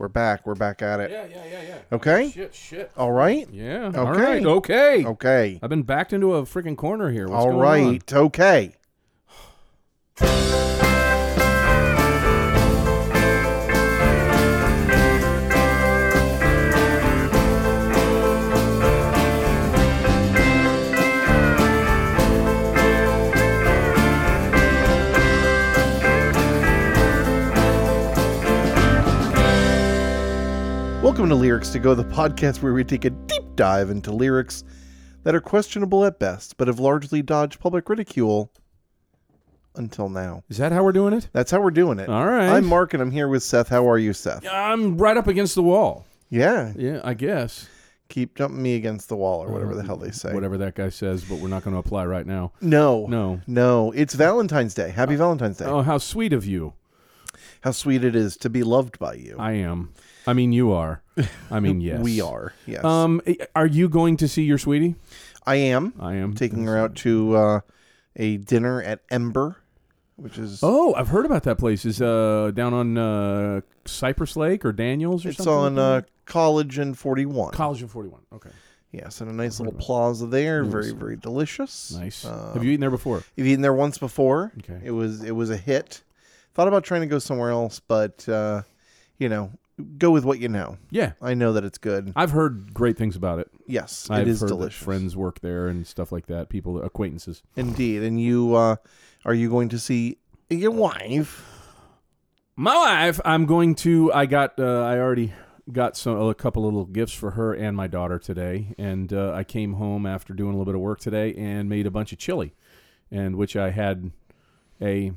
We're back. We're back at it. Yeah, yeah, yeah, yeah. Okay. Shit, shit. All right. Yeah. Okay. All right. Okay. Okay. I've been backed into a freaking corner here. What's All right. Okay. Welcome to Lyrics to Go, the podcast where we take a deep dive into lyrics that are questionable at best, but have largely dodged public ridicule until now. Is that how we're doing it? That's how we're doing it. All right. I'm Mark, and I'm here with Seth. How are you, Seth? I'm right up against the wall. Yeah. Yeah, I guess. Keep jumping me against the wall, or uh, whatever the hell they say. Whatever that guy says, but we're not going to apply right now. No. No. No. It's Valentine's Day. Happy uh, Valentine's Day. Oh, how sweet of you. How sweet it is to be loved by you. I am. I mean, you are. I mean, yes. We are. Yes. Um, are you going to see your sweetie? I am I am taking her out to uh, a dinner at Ember, which is Oh, I've heard about that place. Is uh down on uh Cypress Lake or Daniels or it's something? on uh, College and 41. College and Forty One. Okay, Yes, and a nice little plaza there. Nice. Very, very delicious. nice. Uh, Have you eaten there before? You've eaten there once before. Okay. It was it was a hit. Thought about trying to go somewhere else, but uh, you know, go with what you know. Yeah, I know that it's good. I've heard great things about it. Yes, I've it is delicious. friends work there and stuff like that. People, acquaintances. Indeed. And you uh, are you going to see your wife? My wife, I'm going to. I got. Uh, I already got some a couple of little gifts for her and my daughter today, and uh, I came home after doing a little bit of work today and made a bunch of chili, and which I had a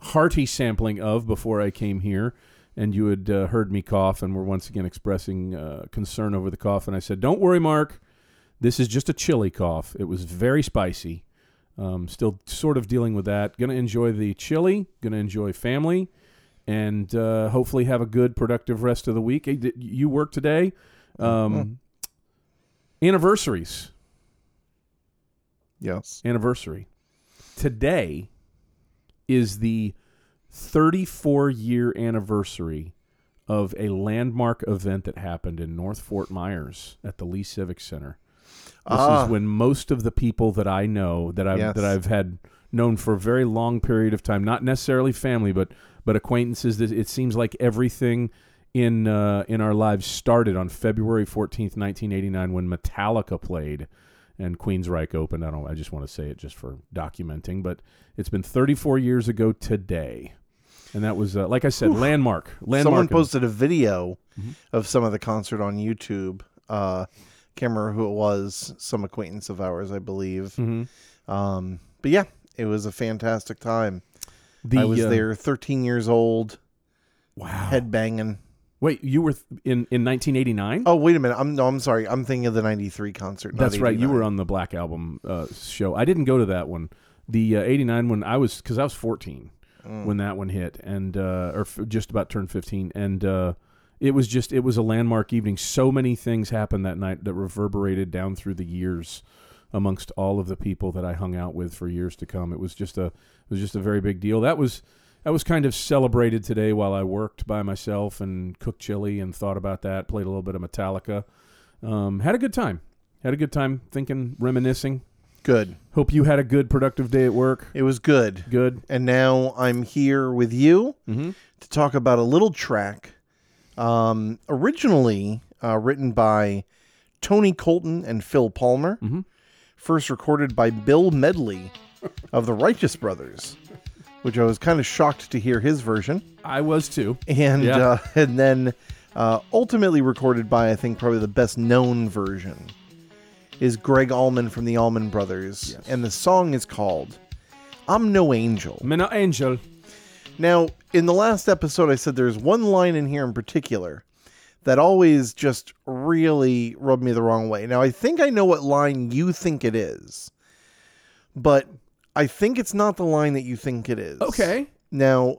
hearty sampling of before I came here. And you had uh, heard me cough, and were once again expressing uh, concern over the cough. And I said, "Don't worry, Mark. This is just a chili cough. It was very spicy. Um, still sort of dealing with that. Going to enjoy the chili. Going to enjoy family." and uh, hopefully have a good, productive rest of the week. Hey, you work today? Um, Anniversaries. Yes. Anniversary. Today is the 34 year anniversary of a landmark event that happened in North Fort Myers at the Lee Civic Center. This Ah. is when most of the people that I know that I've Yes. that I've had known for a very long period of time, not necessarily family, but but acquaintances. That it seems like everything in uh, in our lives started on February fourteenth, nineteen eighty nine, when Metallica played and Queensryche opened. I don't. I just want to say it just for documenting, but it's been thirty four years ago today, and that was uh, like I said, landmark. Landmark. Someone posted a video Mhm. of some of the concert on YouTube. Uh, can't remember who it was. Some acquaintance of ours, I believe. Mhm. Um, but yeah, it was a fantastic time. The, I was uh, there, 13 years old, Wow. head banging. Wait, you were th- in in nineteen eighty nine? Oh wait a minute. I'm no. I'm sorry. I'm thinking of the '93 concert. That's right. You were on the Black Album uh, show. I didn't go to that one. The uh, '89 one, I was because I was 14 Mm. when that one hit, and uh, or f- just about turned 15, and uh, it was just it was a landmark evening. So many things happened that night that reverberated down through the years amongst all of the people that I hung out with for years to come. It was just a it was just a very big deal. That was that was kind of celebrated today while I worked by myself and cooked chili and thought about that. Played a little bit of Metallica. Um, had a good time. Had a good time thinking, reminiscing. Good. Hope you had a good, productive day at work. It was good. Good. And now I'm here with you Mm-hmm. to talk about a little track, um, originally uh, written by Tony Colton and Phil Palmer, Mhm. first recorded by Bill Medley of the Righteous Brothers, which I was kind of shocked to hear his version, I was too. and Yeah. uh, and then uh, ultimately recorded by I think probably the best known version is Gregg Allman from the Allman Brothers, Yes. and the song is called "I'm No Angel." Mina Angel. Now, in the last episode, I said there's one line in here in particular that always just really rubbed me the wrong way. Now, I think I know what line you think it is, but I think it's not the line that you think it is. Okay. Now,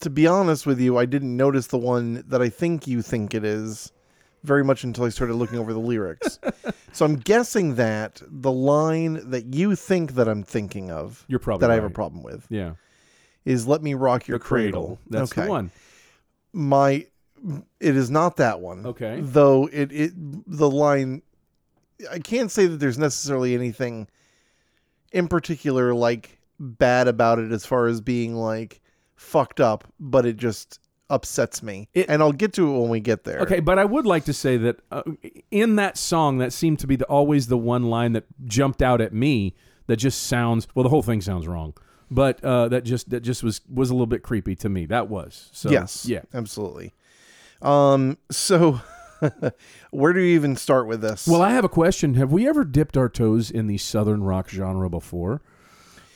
to be honest with you, I didn't notice the one that I think you think it is very much until I started looking over the lyrics. so I'm guessing that the line that you think that I'm thinking of, You're probably that I have a right. problem with, Yeah. is "Let Me Rock Your cradle. That's okay. the one. My it is not that one. Okay. Though it it the line I can't say that there's necessarily anything in particular like bad about it as far as being like fucked up, but it just upsets me. It- and I'll get to it when we get there. Okay, but I would like to say that uh, in that song, that seemed to be the, always the one line that jumped out at me that just sounds well. The whole thing sounds wrong, but uh, that just that just was was a little bit creepy to me. That was so. yes. yeah. Absolutely. Um so where do you even start with this? Well, I have a question. Have we ever dipped our toes in the southern rock genre before?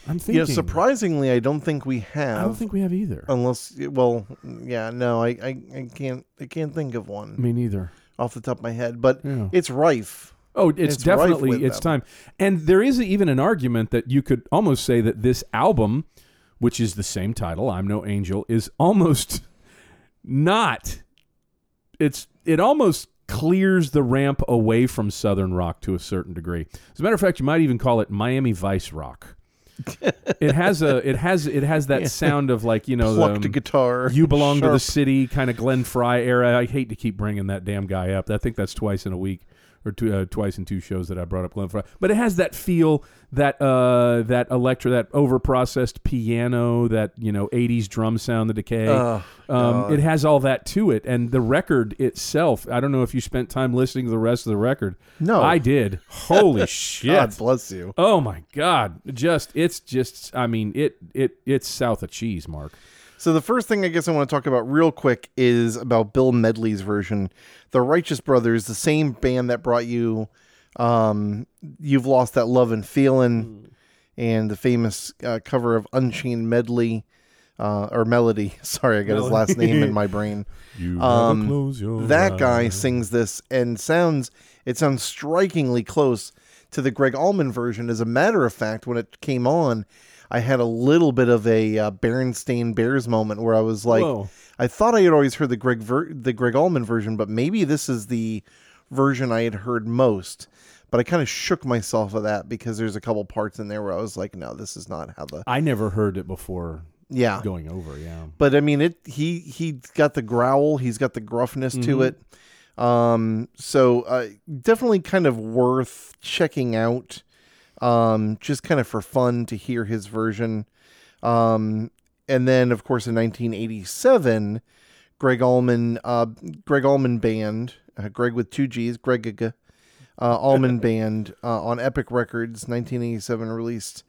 I'm thinking. know, surprisingly I don't think we have I don't think we have either. unless well yeah, no, I, I, I can't I can't think of one Me neither. off the top of my head, but Yeah. it's rife. Oh, it's, It's definitely it's them. time. And there is even an argument that you could almost say that this album, which is the same title, I'm No Angel, is almost not it's it almost clears the ramp away from southern rock to a certain degree. As a matter of fact, you might even call it Miami Vice rock. It has a it has it has that sound of like, you know, Plucked the, a guitar. you belong to the sharp. city, kind of Glenn Frey era. I hate to keep bringing that damn guy up. I think that's twice in a week or two, uh, twice in two shows that I brought up Glenn Frey. But it has that feel, that uh, that electro, that overprocessed piano, that you know '80s drum sound, the decay. Oh, um, it has all that to it, and the record itself. I don't know if you spent time listening to the rest of the record. No. I did. Holy shit! God bless you. Oh my god! Just it's just. I mean it it it's south of cheese, Mark. So the first thing I guess I want to talk about real quick is about Bill Medley's version. The Righteous Brothers, the same band that brought you um, You've Lost That Love and Feeling and the famous uh, cover of Unchained Medley uh, or Melody. Sorry, I got his last name in my brain. Um, close your that guy sings this and sounds it sounds strikingly close to the Gregg Allman version. As a matter of fact, when it came on, I had a little bit of a uh, Berenstain Bears moment where I was like, Whoa. I thought I had always heard the Gregg ver- the Gregg Allman version, but maybe this is the version I had heard most. But I kind of shook myself of that because there's a couple parts in there where I was like, no, this is not how the I never heard it before yeah going over. Yeah. but I mean it he he got the growl, he's got the gruffness to it. Um so uh, definitely kind of worth checking out um just kind of for fun to hear his version. Um and then of course in 1987 Gregg Allman uh Gregg Allman band, uh, Gregg with two G's, Gregg uh, Allman band uh, on Epic Records 1987 released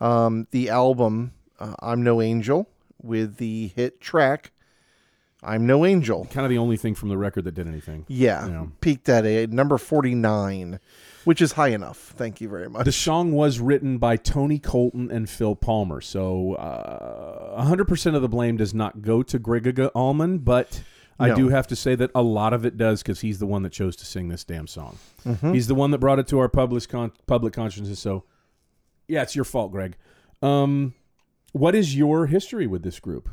um, the album uh, I'm No Angel with the hit track I'm No Angel. Kind of the only thing from the record that did anything. Yeah, Yeah. peaked at a number 49, which is high enough. Thank you very much. The song was written by Tony Colton and Phil Palmer, so uh, 100% of the blame does not go to Gregg Allman, but I No. do have to say that a lot of it does because he's the one that chose to sing this damn song. Mm-hmm. He's the one that brought it to our public con- public consciousness. So, yeah, it's your fault, Gregg. Um, what is your history with this group?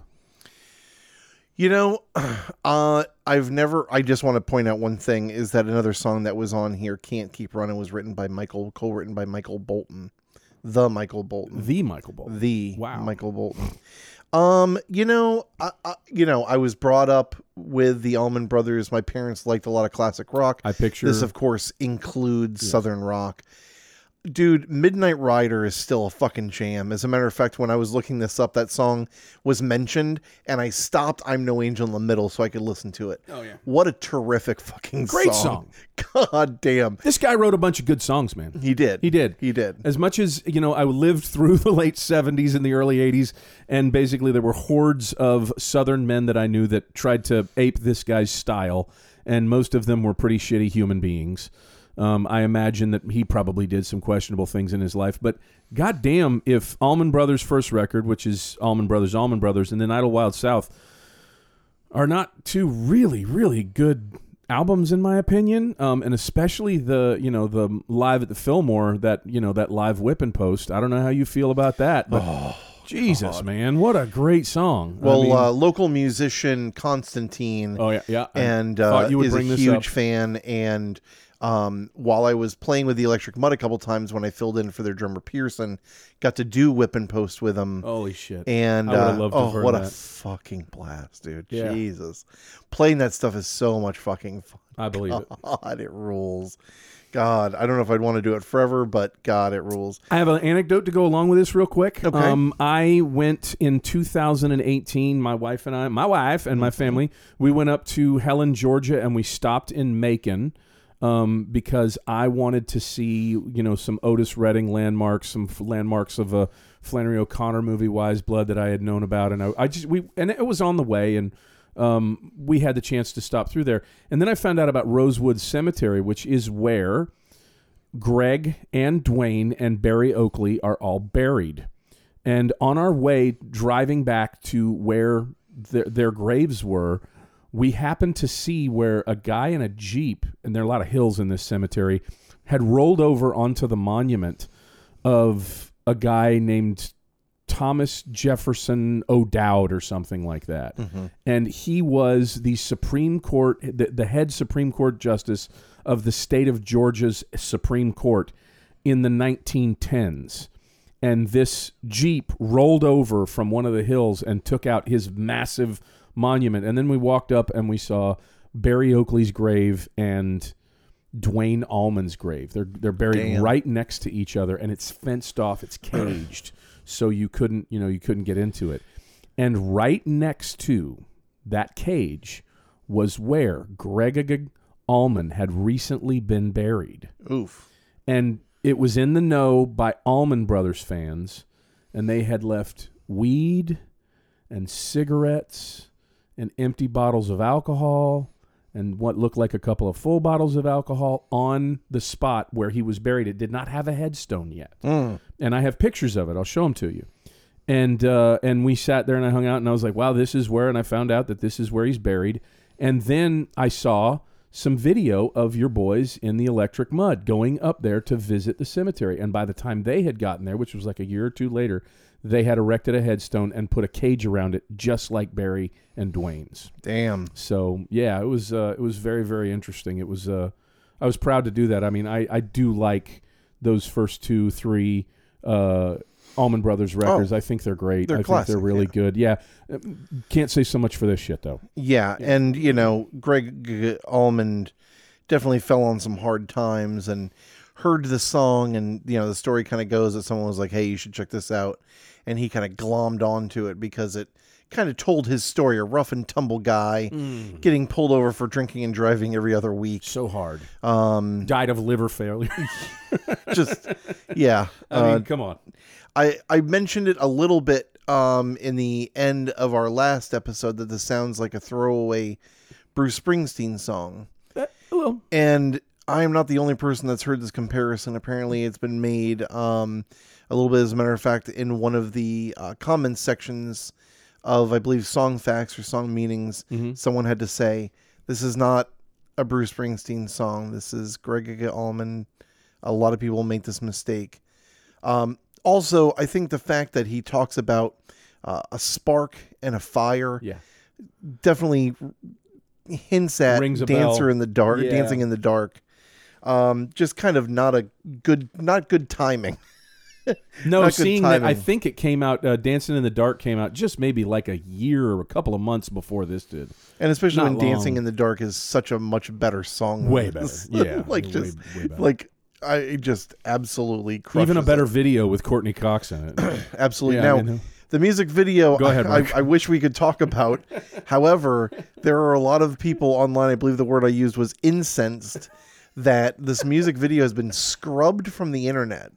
You know, uh, I've never. I just want to point out one thing: is that another song that was on here, "Can't Keep Running," was written by Michael, co-written by Michael Bolton, the Michael Bolton, The Michael Bolton. the Wow. Michael Bolton. Um, you know, I, I, you know, I was brought up with the Allman Brothers. My parents liked a lot of classic rock. I picture This, of course, includes Southern rock. Dude, Midnight Rider is still a fucking jam. As a matter of fact, when I was looking this up, that song was mentioned, and I stopped I'm No Angel in the middle so I could listen to it. Oh, yeah. What a terrific fucking Great song. God damn. this guy wrote a bunch of good songs, man. He did. He did. He did. As much as, you know, I lived through the late 70s and the early 80s, and basically there were hordes of Southern men that I knew that tried to ape this guy's style, and most of them were pretty shitty human beings. Um, I imagine that he probably did some questionable things in his life, but goddamn, if Allman Brothers' first record, which is Allman Brothers, Allman Brothers, and then Idlewild South, are not two really, really good albums in my opinion um, and especially the you know the live at the fillmore that you know that live whipping post. I don't know how you feel about that but jesus man what a great song. I Well, mean- uh, local musician Constantine oh yeah yeah and uh, you would is bring a huge up. fan and um, while I was playing with the Electric Mud a couple times when I filled in for their drummer Pearson, got to do Whipping Post with them. Holy shit! And I uh, oh, what a fucking blast, dude! Yeah. Jesus, playing that stuff is so much fucking fun. I believe it. God, it rules. God, I don't know if I'd want to do it forever, but God, it rules. I have an anecdote to go along with this real quick. Okay. Um, I went in 2018. My wife and I, my wife and my family, we went up to Helen, Georgia, and we stopped in Macon um, because I wanted to see, you know, some Otis Redding landmarks, some f- landmarks of a Flannery O'Connor movie, Wise Blood, that I had known about, and I, I just we and it was on the way and. Um, we had the chance to stop through there, and then I found out about Rosewood Cemetery, which is where Gregg and Duane and Berry Oakley are all buried. And on our way driving back to where their, their graves were, we happened to see where a guy in a Jeep, and there are a lot of hills in this cemetery, had rolled over onto the monument of a guy named Thomas Jefferson O'Dowd or something like that. Mm-hmm. And he was the Supreme Court, the, the head Supreme Court justice of the state of Georgia's Supreme Court in the 1910s. And this Jeep rolled over from one of the hills and took out his massive monument. And then we walked up and we saw Berry Oakley's grave and Duane Allman's grave. They're they're buried Damn. right next to each other, and it's fenced off. It's caged, so you couldn't you know you couldn't get into it. And right next to that cage was where Gregg Allman had recently been buried, Oof. and it was in the know by Allman Brothers fans, and they had left weed and cigarettes and empty bottles of alcohol and what looked like a couple of full bottles of alcohol on the spot where he was buried. It did not have a headstone yet, Mm. and I have pictures of it. I'll show them to you. And uh, and we sat there and I hung out and I was like, wow, this is where. And I found out that this is where he's buried. And then I saw some video of your boys in the electric mud going up there to visit the cemetery. And by the time they had gotten there, which was like a year or two later, they had erected a headstone and put a cage around it, just like Berry and Duane's. Damn. So yeah, it was uh, it was very very interesting. It was uh, I was proud to do that. I mean, I I do like those first two three uh, Allman Brothers records. I think they're great. They're I think they're really yeah. good. Yeah, can't say so much for this shit though. Yeah, and you know, Gregg G- Allman definitely fell on some hard times and heard the song, and you know, the story kind of goes that someone was like, "Hey, you should check this out," and he kind of glommed onto it because it kind of told his story. A rough and tumble guy getting pulled over for drinking and driving every other week. So hard. Um, Died of liver failure. just yeah. I uh, mean, come on. I I mentioned it a little bit um in the end of our last episode that this sounds like a throwaway Bruce Springsteen song. Uh, well, And I am not the only person that's heard this comparison. Apparently, it's been made um, a little bit, as a matter of fact, in one of the uh, comments sections of, I believe, Song Facts or Song Meanings. Someone had to say, This is not a Bruce Springsteen song. This is Greg Allman. A lot of people make this mistake. Um, also, I think the fact that he talks about uh, a spark and a fire yeah. definitely hints at dancer bell. in the dark Yeah. dancing in the dark um just kind of not a good not good timing No, seeing that, I think it came out. Uh, Dancing in the Dark came out just maybe like a year or a couple of months before this did. and especially Not when dancing in the dark is such a much better song than Way better. Yeah, like way- just way like i just absolutely crushes Even a better it. video with Courteney Cox in it. absolutely Yeah, I now the music video Go ahead, I, Mark. I wish we could talk about however there are a lot of people online i believe the word i used was incensed that this music video has been scrubbed from the internet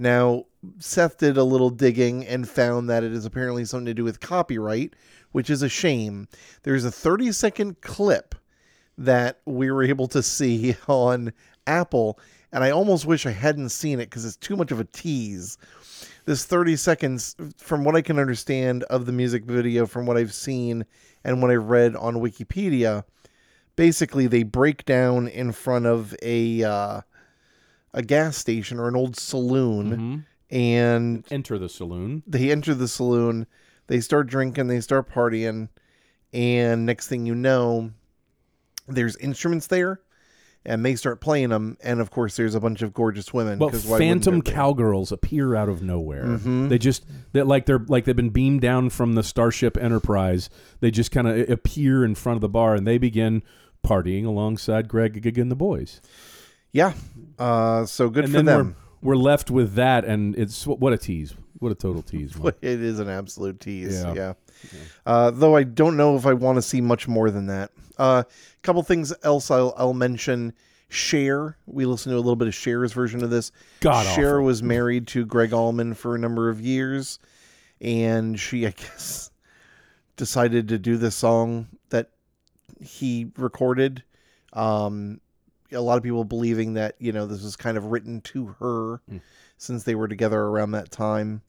now seth did a little digging and found that it is apparently something to do with copyright which is a shame. There's a 30 second clip that we were able to see on apple and i almost wish i hadn't seen it because it's too much of a tease. This 30 seconds from what i can understand of the music video from what i've seen and what I've read on wikipedia basically they break down in front of a uh, a gas station or an old saloon Mhm. and Enter the saloon. they enter the saloon they start drinking they start partying and next thing you know there's instruments there and they start playing them, and of course, there's a bunch of gorgeous women. Well, 'cause why phantom cowgirls appear out of nowhere. Mm-hmm. They just that like they're like they've been beamed down from the Starship Enterprise. They just kind of appear in front of the bar and they begin partying alongside Gregg and the boys. Yeah. Uh, so good and for then them. we're we're left with that, and it's what a tease. What a total tease. It is an absolute tease. Yeah. Yeah. Uh, though I don't know if I want to see much more than that. A uh, couple things else I'll, I'll mention. Share. We listened to a little bit of Cher's version of this. God Cher awful. was married to Gregg Allman for a number of years, and she, I guess, decided to do the song that he recorded. Um, a lot of people believing that you know this was kind of written to her Mm. since they were together around that time.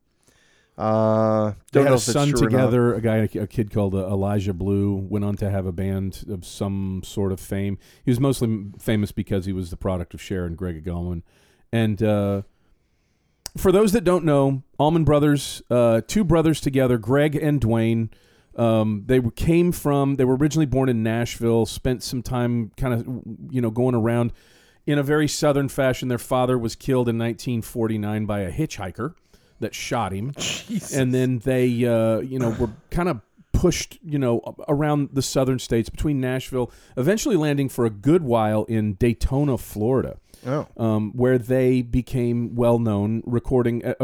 Uh, They don't had know a son together. A guy, a kid called uh, Elijah Blue, went on to have a band of some sort of fame. He was mostly famous because he was the product of Cher and Gregg Allman. And uh, for those that don't know, Allman Brothers, uh, two brothers together, Gregg and Duane. Um, they came from. They were originally born in Nashville. Spent some time, kind of, you know, going around in a very southern fashion. Their father was killed in 1949 by a hitchhiker that shot him Jesus. and then they uh, you know were kind of pushed you know around the southern states between Nashville eventually landing for a good while in Daytona Florida oh, um, where they became well known recording at,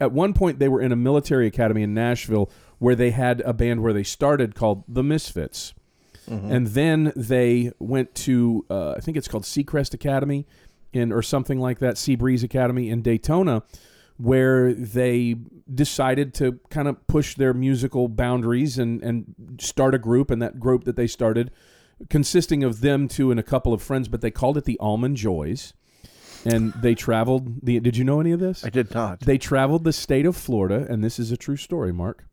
at one point they were in a military academy in Nashville where they had a band where they started called the Misfits and then they went to uh, I think it's called Seacrest Academy in or something like that Sea Breeze Academy in Daytona where they decided to kind of push their musical boundaries and, and start a group and that group that they started consisting of them two and a couple of friends but they called it the Allman Joys and they traveled the did you know any of this I did not. they traveled the state of Florida, and this is a true story, Mark.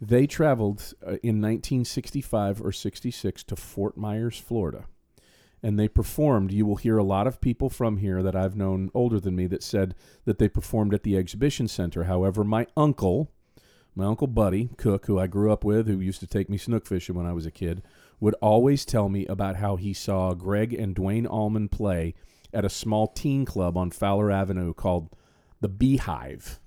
They traveled uh, in 1965 or 66 to Fort Myers, Florida. And they performed. You will hear a lot of people from here that I've known older than me that said that they performed at the exhibition center. However, my uncle, my uncle Buddy Cook, who I grew up with, who used to take me snook fishing when I was a kid, would always tell me about how he saw Gregg and Duane Allman play at a small teen club on Fowler Avenue called the Beehive.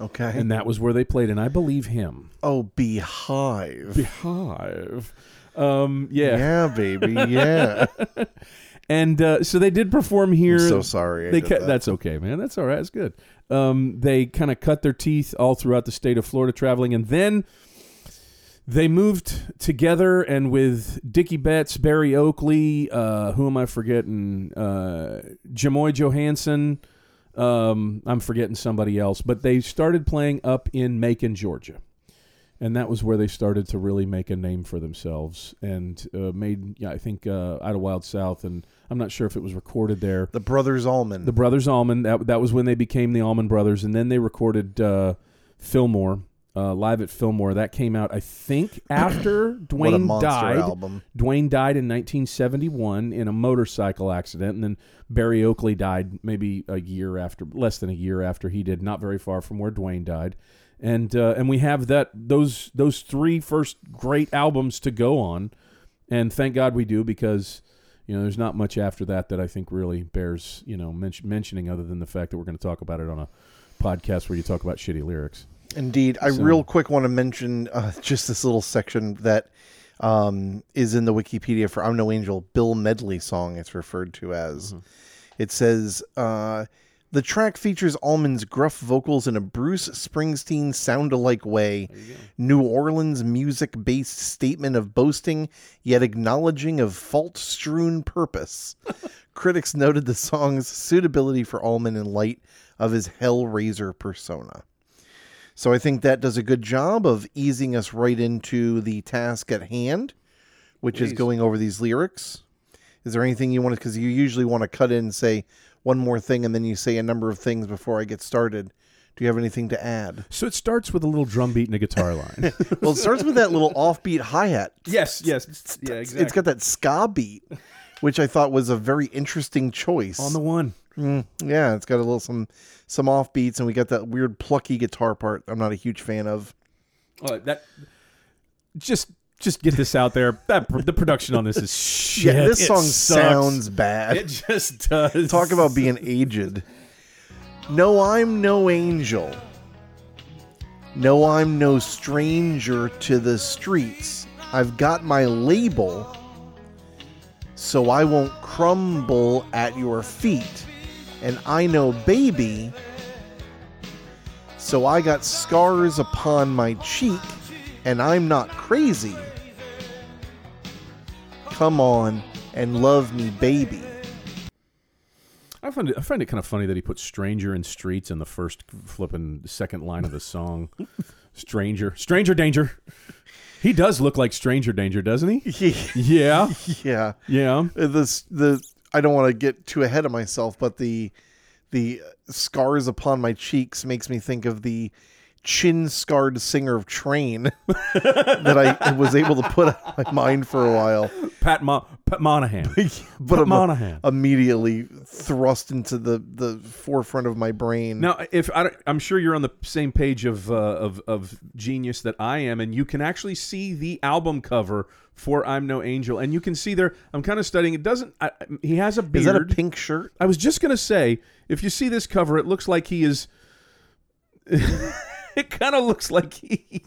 Okay. And that was where they played, and I believe him. oh, Beehive. Beehive. Um, yeah. yeah, baby. Yeah. And uh, so they did perform here. I'm so sorry. I they cut, that. that's okay, man. That's all right. It's good. Um, they kind of cut their teeth all throughout the state of Florida traveling, and then they moved together and with Dickey Betts, Berry Oakley, uh, who am I forgetting? Uh, Jaimoe Johanson. Um, I'm forgetting somebody else, but they started playing up in Macon, Georgia. And that was where they started to really make a name for themselves and uh, made, yeah, I think, uh, Idlewild South. And I'm not sure if it was recorded there. the Brothers Allman. The Brothers Allman. That that was when they became the Allman Brothers, and then they recorded uh, Fillmore uh, live at Fillmore. That came out, I think, after Duane died. album. Duane died in 1971 in a motorcycle accident, and then Berry Oakley died maybe a year after, less than a year after he did, not very far from where Duane died. And uh, and we have that those those three first great albums to go on, and thank God we do because you know there's not much after that that I think really bears you know men- mentioning other than the fact that we're going to talk about it on a podcast where you talk about shitty lyrics. Indeed. I So- real quick want to mention uh, just this little section that um, is in the Wikipedia for I'm No Angel, Bill Medley song, it's referred to as. Mm-hmm. It says uh, the track features Allman's gruff vocals in a Bruce Springsteen sound alike way, New Orleans music based statement of boasting, yet acknowledging of fault strewn purpose. Critics noted the song's suitability for Allman in light of his Hellraiser persona. So I think that does a good job of easing us right into the task at hand, which is going over these lyrics. Is there anything you want to, because you usually want to cut in and say one more thing and then you say a number of things before I get started. Do you have anything to add? So it starts with a little drum beat and a guitar line. Well, it starts with that little offbeat hi hat. yes, yes, yeah, exactly. It's got that ska beat, which I thought was a very interesting choice. on the one. Mm, yeah, it's got a little some some offbeats, and we got that weird plucky guitar part. I'm not a huge fan of. Oh, that just just get this out there. That the production on this is shit. Yeah, this It song sucks. sounds bad. It just does. Talk about being aged. No, I'm no angel. No, I'm no stranger to the streets. I've got my label, so I won't crumble at your feet. And I know, baby, so I got scars upon my cheek, and I'm not crazy. Come on and love me, baby. I find it. I find it kind of funny that he put "stranger" in streets in the first flipping second line of the song. stranger, stranger danger. He does look like stranger danger, doesn't he? Yeah, yeah. yeah. this the I don't want to get too ahead of myself, but the the scars upon my cheeks makes me think of the chin scarred singer of Train that I was able to put out of my mind for a while, Pat, Mo- Pat Monahan. but Pat I'm Monahan. immediately thrust into the the forefront of my brain. Now, if I, am sure you're on the same page of, uh, of of Genius that I am, and you can actually see the album cover for "I'm No Angel," and you can see there. I'm kind of studying. It doesn't. I, he has a beard. Is that a pink shirt? I was just gonna say, if you see this cover, it looks like he is. it kind of looks like he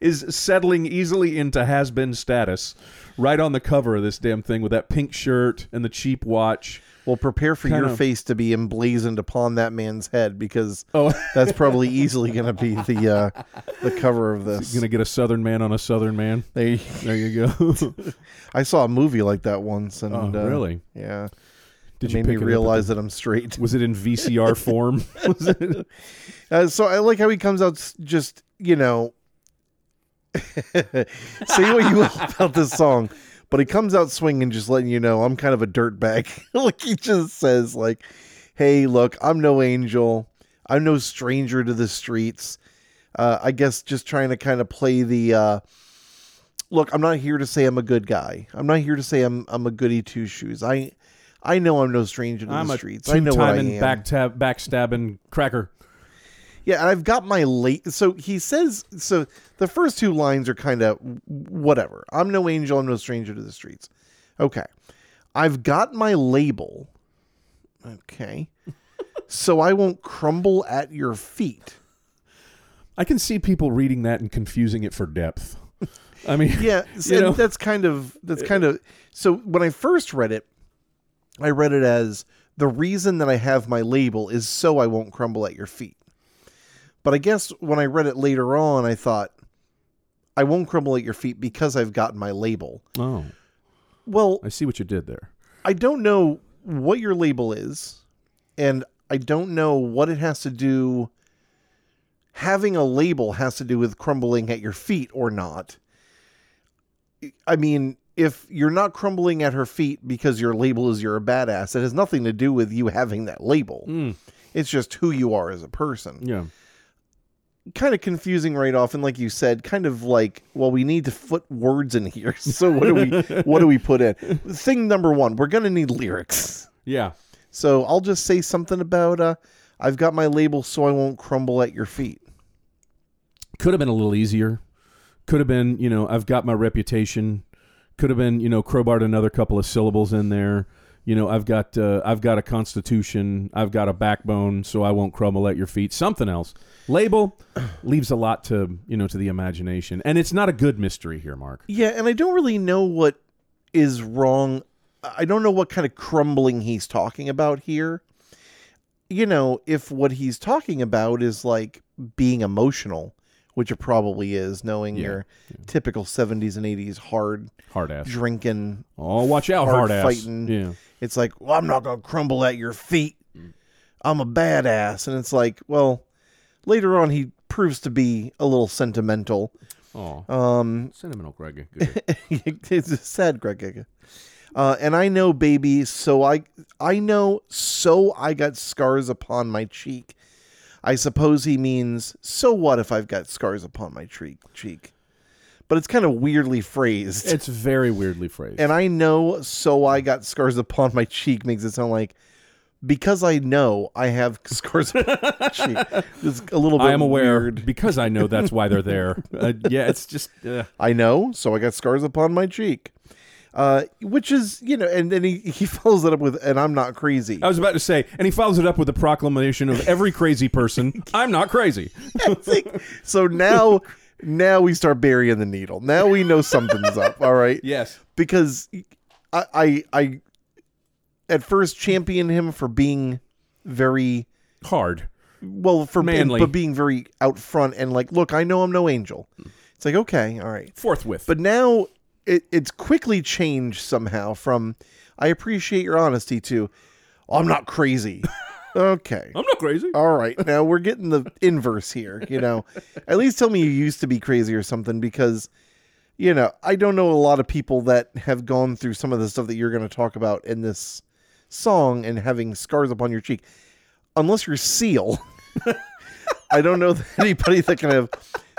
is settling easily into has-been status, right on the cover of this damn thing with that pink shirt and the cheap watch. Well, prepare for Kind your of- face to be emblazoned upon that man's head because Oh, that's probably easily going to be the uh, the cover of this. gonna get a Southern man on a Southern man. There you- There you go. I saw a movie like that once, and oh, uh, really? yeah, Did it you made me realize that I'm straight. Was it in VCR form? Was it? Uh, so I like how he comes out just you know, say what you will about this song, but he comes out swinging, just letting you know I'm kind of a dirtbag. like he just says like, "Hey, look, I'm no angel. I'm no stranger to the streets." Uh, I guess just trying to kind of play the. Uh, Look, I'm not here to say I'm a good guy. I'm not here to say I'm I'm a goody two shoes. I I know I'm no stranger to I'm the streets. I know what I am. back tab, backstabbing cracker. Yeah, I've got my late. So he says. So the first two lines are kind of whatever. I'm no angel. I'm no stranger to the streets. Okay, I've got my label. Okay, so I won't crumble at your feet. I can see people reading that and confusing it for depth. I mean, Yeah, You know? that's kind of that's kind of. So when I first read it, I read it as the reason that I have my label is so I won't crumble at your feet. But I guess when I read it later on, I thought I won't crumble at your feet because I've gotten my label. oh, Well, I see what you did there. I don't know what your label is, and I don't know what it has to do. Having a label has to do with crumbling at your feet or not. I mean, if you're not crumbling at her feet because your label is you're a badass, it has nothing to do with you having that label. Mm, It's just who you are as a person. yeah. Kind of confusing right off, and like you said, kind of like, well, we need to put words in here. So what do we what do we put in? Thing number one, we're gonna need lyrics. Yeah. So I'll just say something about uh, I've got my label so I won't crumble at your feet. Could have been a little easier. Could have been, you know, I've got my reputation. Could have been, you know, crowbarred another couple of syllables in there. You know, I've got uh, I've got a constitution. I've got a backbone, so I won't crumble at your feet. Something else. Label leaves a lot to you know to the imagination, and it's not a good mystery here, Mark. Yeah, and I don't really know what is wrong. I don't know what kind of crumbling he's talking about here. You know, if what he's talking about is like being emotional, which it probably is, knowing Yeah, your typical 70s and 80s hard Hard ass. drinking. Oh, watch out, hard hard, ass. fighting. Yeah. It's like, well, I'm not going to crumble at your feet. I'm a badass. And it's like, well, later on, he proves to be a little sentimental. Oh, Um, sentimental, Gregg. Good. it's a sad Gregg Giga. Uh, and I know, baby, so I I know, so I got scars upon my cheek. I suppose he means, so what if I've got scars upon my cheek? Cheek, but it's kind of weirdly phrased. it's very weirdly phrased. and I know, so I got scars upon my cheek makes it sound like, because I know I have scars on my cheek. It's a little bit I am aware weird. because I know that's why they're there. Uh, yeah, it's just uh, I know, so I got scars upon my cheek. Uh, which is, you know, and then he, he follows it up with, and I'm not crazy. I was about to say, and he follows it up with a proclamation of every crazy person. I'm not crazy. so now, now we start burying the needle. Now we know something's up. All right. Yes. because I, I I at first championed him for being very Hard. well for Manly. but being very out front and like look I know I'm no angel. It's like okay all right, Forthwith. but now it, it's quickly changed somehow from I appreciate your honesty to "Oh, I'm not crazy. okay. I'm not crazy. All right, now we're getting the inverse here. You know, at least tell me you used to be crazy or something because, you know, I don't know a lot of people that have gone through some of the stuff that you're going to talk about in this song and having scars upon your cheek, unless you're Seal. I don't know anybody that can have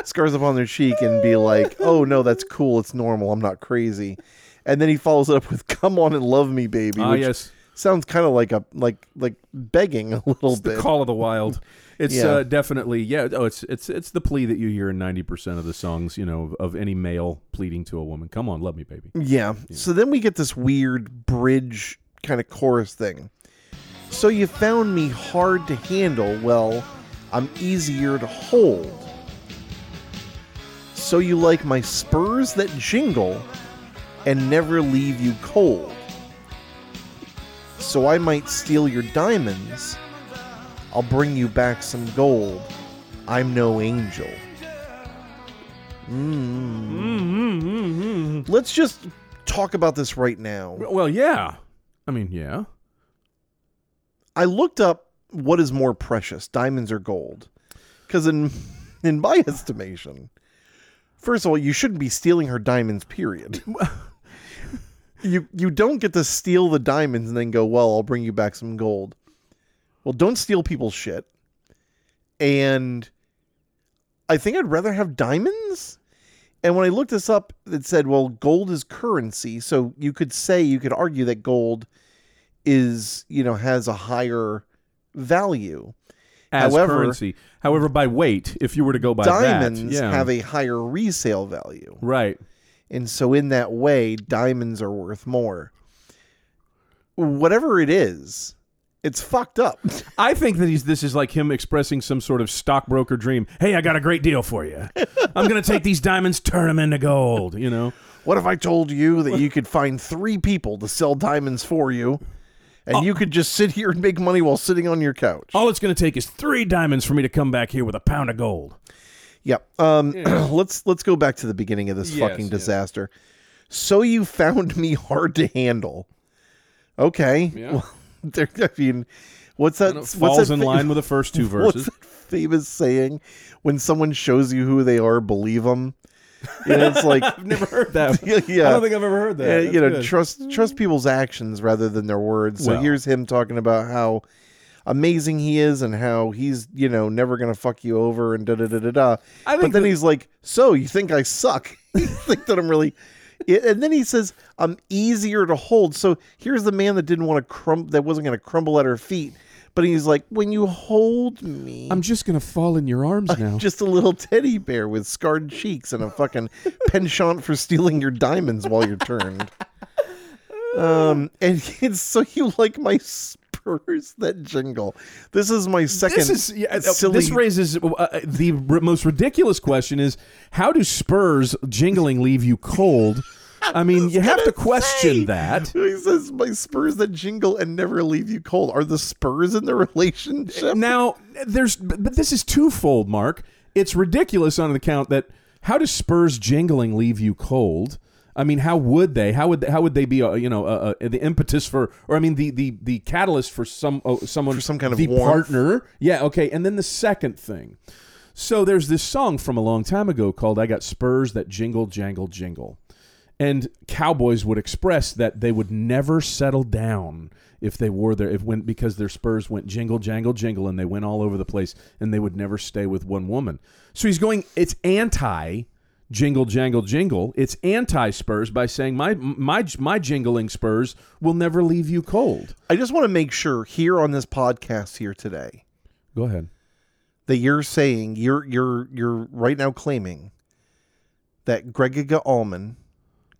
scars up on their cheek and be like, "Oh no, that's cool. It's normal. I'm not crazy." And then he follows it up with "Come on and love me, baby," Ah, which yes. sounds kind of like a like like begging a little It's the bit. call of the wild. It's Yeah. uh, definitely yeah. Oh, it's it's it's the plea that you hear in ninety percent of the songs. You know, of, of any male pleading to a woman. Come on, love me, baby. Yeah. So then we get this weird bridge kind of chorus thing. So you found me hard to handle. Well, I'm easier to hold. So you like my spurs that jingle and never leave you cold. So I might steal your diamonds. I'll bring you back some gold. I'm no angel. Mm. Let's just talk about this right now. Well, yeah. I mean, yeah. I looked up what is more precious, diamonds or gold. Because in in my estimation, first of all, you shouldn't be stealing her diamonds. Period. you you don't get to steal the diamonds and then go, well, I'll bring you back some gold. Well, don't steal people's shit. And I think I'd rather have diamonds. And when I looked this up, it said, well, gold is currency. So you could say, you could argue that gold is, you know, has a higher value. As However- currency. However, by weight, if you were to go by diamonds that, yeah. have a higher resale value. right. And so, in that way, diamonds are worth more. Whatever it is, it's fucked up. I think that he's this is like him expressing some sort of stockbroker dream. Hey, I got a great deal for you. I'm going to take these diamonds, turn them into gold, you know. What if I told you that you could find three people to sell diamonds for you, and you could just sit here and make money while sitting on your couch? All it's going to take is 3 diamonds for me to come back here with a pound of gold. Yep. Um, let's let's go back to the beginning of this Yes, fucking yes. disaster. So you found me hard to handle. Okay. Yeah. Well, there, I mean, what's that? And what's falls that in fa- line with the first two What's verses. that famous saying? When someone shows you who they are, believe them. And it's like, I've never heard that. yeah, I don't think I've ever heard that. That's you know, good. trust trust mm. people's actions rather than their words. So Well. here's him talking about how amazing he is and how he's you know never gonna fuck you over and da da da da da. I But then that- he's like, "So you think I suck? you think that I'm really?" And then he says, "I'm easier to hold." So here's the man that didn't want to crumb, that wasn't going to crumble at her feet, but he's like, "When you hold me, I'm just going to fall in your arms now. just a little teddy bear with scarred cheeks and a fucking penchant for stealing your diamonds while you're turned. Um, and it's so you like my spurs that jingle. This is my second. this is yeah, uh, silly. this raises uh, uh, the r- most ridiculous question is how do spurs jingling leave you cold i mean you have to question say. that He says my spurs that jingle and never leave you cold. Are the spurs in the relationship? now there's but this is twofold mark it's ridiculous on the count that how does spurs jingling leave you cold I mean, how would they? How would they, how would they be? Uh, you know, uh, uh, the impetus for, or I mean, the the the catalyst for some uh, someone For some kind of the warmth. partner. Yeah, okay. And then the second thing. So there's this song from a long time ago called "I Got Spurs That Jingle Jangle Jingle," and cowboys would express that they would never settle down if they wore their if went because their spurs went jingle jangle jingle and they went all over the place and they would never stay with one woman. So he's going. It's anti jingle jangle jingle. It's anti Spurs by saying my my my jingling Spurs will never leave you cold. I just want to make sure here on this podcast here today Go ahead. that you're saying you're you're you're right now claiming that Gregiga Allman,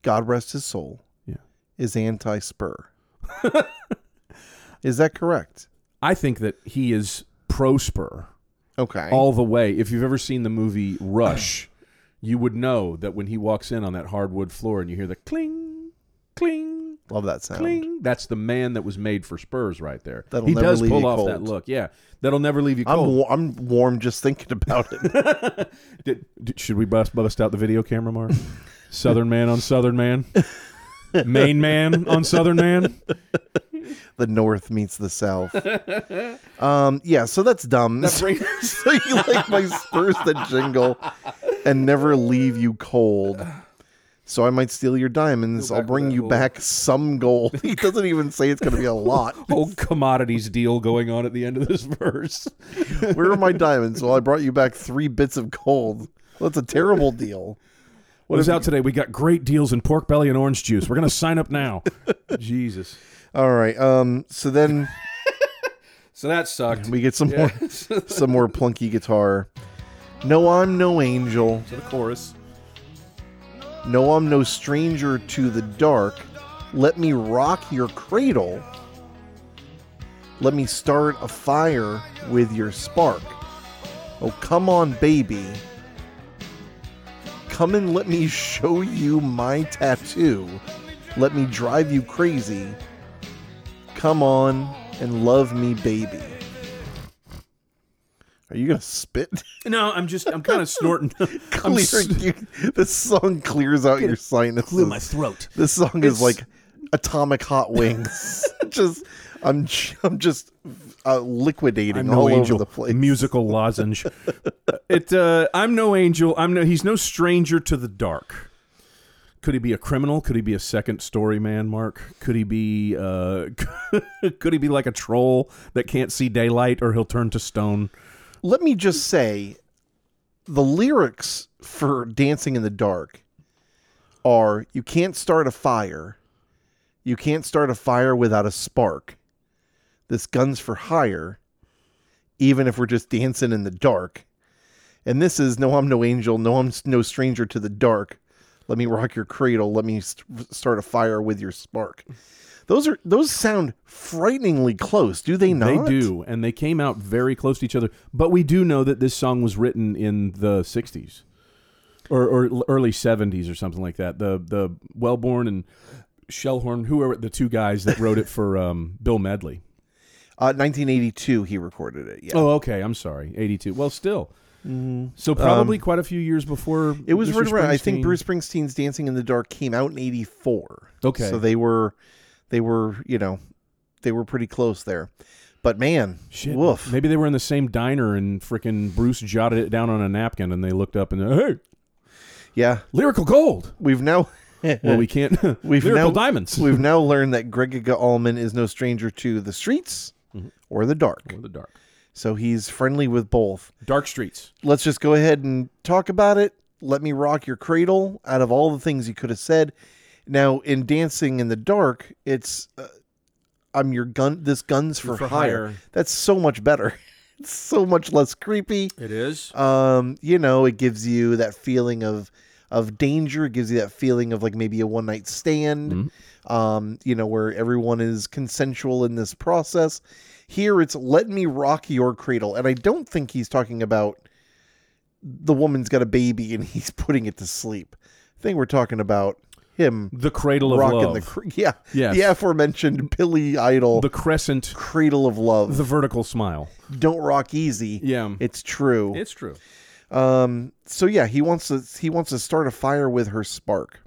God rest his soul, Yeah. is anti-Spur. is that correct? I think that he is pro Spur Okay. all the way. If you've ever seen the movie Rush, you would know that when he walks in on that hardwood floor and you hear the cling, cling, Love that sound. cling, that's the man that was made for Spurs right there. That'll he never does leave pull you off that look. Yeah, that'll never leave you I'm cold. wa- I'm warm just thinking about it. Did, did- should we bust, bust out the video camera, Mark? Southern man on Southern man, Maine man on Southern man. the North meets the South. Um, yeah, so that's dumb. That brings- so you like my Spurs that jingle and never leave you cold. So I might steal your diamonds. I'll bring you whole- back some gold. He doesn't even say it's going to be a lot. whole commodities deal going on at the end of this verse. Where are my diamonds? Well, I brought you back three bits of gold. Well, that's a terrible deal. What is out today? We got great deals in pork belly and orange juice. We're gonna sign up now. Jesus. All right. Um. So then So that sucked. we get some more some more plunky guitar. No, I'm no angel. To the chorus. No, I'm no stranger to the dark. Let me rock your cradle. Let me start a fire with your spark. Oh, come on, baby. Come and let me show you my tattoo. Let me drive you crazy. Come on and love me, baby. Are you gonna spit? No, I'm just I'm kind of snorting. S- you, this song clears out your sinuses. clear my throat. This song It's- is like atomic hot wings. just I'm I'm just uh, liquidating I'm all no angel. over the place. Musical lozenge. it. Uh, I'm no angel. I'm no. He's no stranger to the dark. Could he be a criminal? Could he be a second story man, Mark? Could he be? Uh, could he be like a troll that can't see daylight, or he'll turn to stone? Let me just say, the lyrics for "Dancing in the Dark" are: "You can't start a fire, you can't start a fire without a spark. This gun's for hire, even if we're just dancing in the dark." And this is no, I'm no angel. No, I'm no stranger to the dark. Let me rock your cradle. Let me st- start a fire with your spark. Those are those sound frighteningly close, do they not? They do, and they came out very close to each other. But we do know that this song was written in the '60s or, or early '70s or something like that. The the Wellborn and Shellhorn, who are the two guys that wrote it for um, Bill Medley. Uh, 1982, he recorded it. Yeah. Oh, okay. I'm sorry. 82. Well, still. So probably quite a few years before Mm-hmm. Um, It was right around. I think Bruce Springsteen's "Dancing in the Dark" came out in '84. Okay. so they were, they were, you know, they were pretty close there. But man, Shit. woof. Maybe they were in the same diner and freaking Bruce jotted it down on a napkin and they looked up and hey, Yeah, lyrical gold. we've now Well, we can't. We've lyrical now- diamonds. we've now learned that Gregiga Allman is no stranger to the streets. Or the dark. Or the dark. So he's friendly with both. Dark streets. Let's just go ahead and talk about it. Let me rock your cradle. Out of all the things you could have said, now in Dancing in the Dark, it's uh, I'm your gun. This gun's for, For hire. hire. That's so much better. It's so much less creepy. It is. Um, you know, it gives you that feeling of of danger. It gives you that feeling of like maybe a one night stand. Mhm. Um, you know, where everyone is consensual in this process. Here, it's let me rock your cradle, and I don't think he's talking about the woman's got a baby and he's putting it to sleep. I think we're talking about him The cradle of love. the cr- yeah Yes. the aforementioned Billy Idol the crescent. cradle of love. The vertical smile. don't rock easy. Yeah. It's true. It's true. Um. So yeah, he wants to he wants to start a fire with her spark.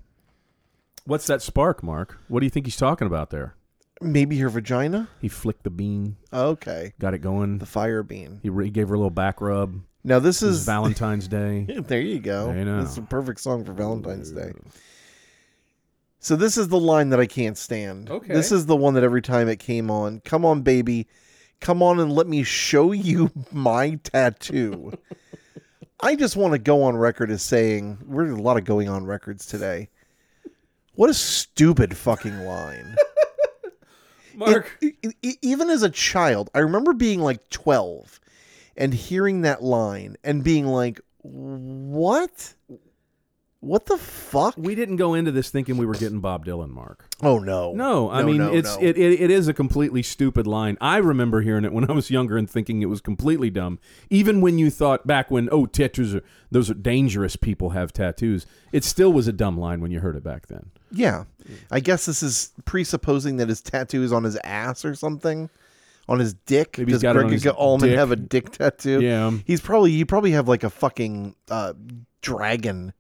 What's that spark, Mark? What do you think he's talking about there? Maybe her vagina. He flicked the bean, Okay, got it going. the fire bean. He, re- he gave her a little back rub. Now this It was is Valentine's Day. there. You go. I know. It's a perfect song for Valentine's Day. So this is the line that I can't stand. Okay. This is the one that every time it came on, come on, baby, come on and let me show you my tattoo. I just want to go on record as saying we're a lot of going on records today. What a stupid fucking line. Mark. It- e- e- even as a child, I remember being like 12 and hearing that line and being like, what? What the fuck? we didn't go into this thinking we were getting Bob Dylan, Mark. Oh, no. No, I No, mean no, it's no. It, it it is a completely stupid line. I remember hearing it when I was younger and thinking it was completely dumb. Even when you thought back when oh tattoos are those are dangerous people have tattoos. It still was a dumb line when you heard it back then. Yeah. I guess this is presupposing that his tattoo is on his ass or something. On his dick. Maybe he's Does got it on Gregg his Allman dick. have a dick tattoo? Yeah. He's probably you probably have like a fucking uh, dragon.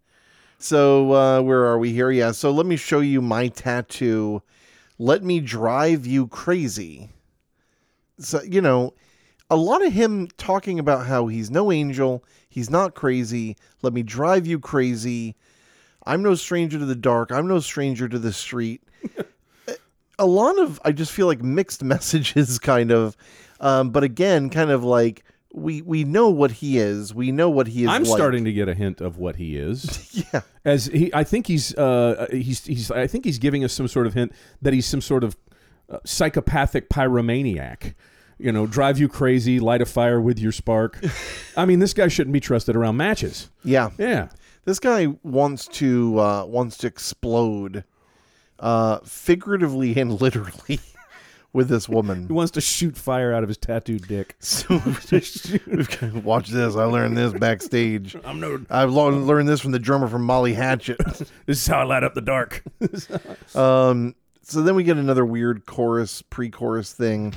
So uh, where are we here? Yeah. So let me show you my tattoo. Let me drive you crazy. So you know, a lot of him talking about how he's no angel, he's not crazy. Let me drive you crazy. I'm no stranger to the dark. I'm no stranger to the street. a lot of I just feel like mixed messages, kind of. Um, but again, kind of like we we know what he is. We know what he is. I'm like. starting to get a hint of what he is. Yeah, As he, I think he's, uh, he's, he's, I think he's giving us some sort of hint that he's some sort of uh, psychopathic pyromaniac. You know, drive you crazy, light a fire with your spark. I mean, this guy shouldn't be trusted around matches. yeah. Yeah, This guy wants to uh, wants to explode, uh, figuratively and literally, with this woman. he wants to shoot fire out of his tattooed dick. So watch this. I learned this backstage. I'm no. I've learned this from the drummer from Molly Hatchet. This is how I light up the dark. Um, so then we get another weird chorus, pre-chorus thing.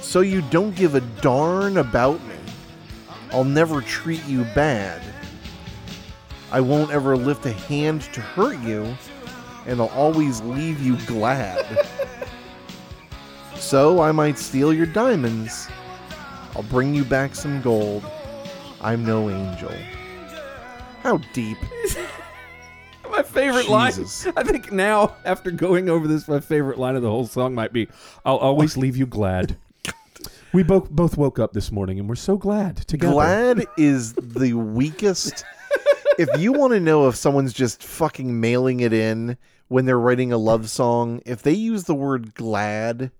So you don't give a darn about me. I'll never treat you bad. I won't ever lift a hand to hurt you, and I'll always leave you glad. so I might steal your diamonds. I'll bring you back some gold. I'm no angel. How deep? my favorite Jesus. line. I think now, after going over this, my favorite line of the whole song might be, "I'll always leave you glad." We both both woke up this morning and we're so glad together. Glad is the weakest. If you want to know if someone's just fucking mailing it in when they're writing a love song, if they use the word glad,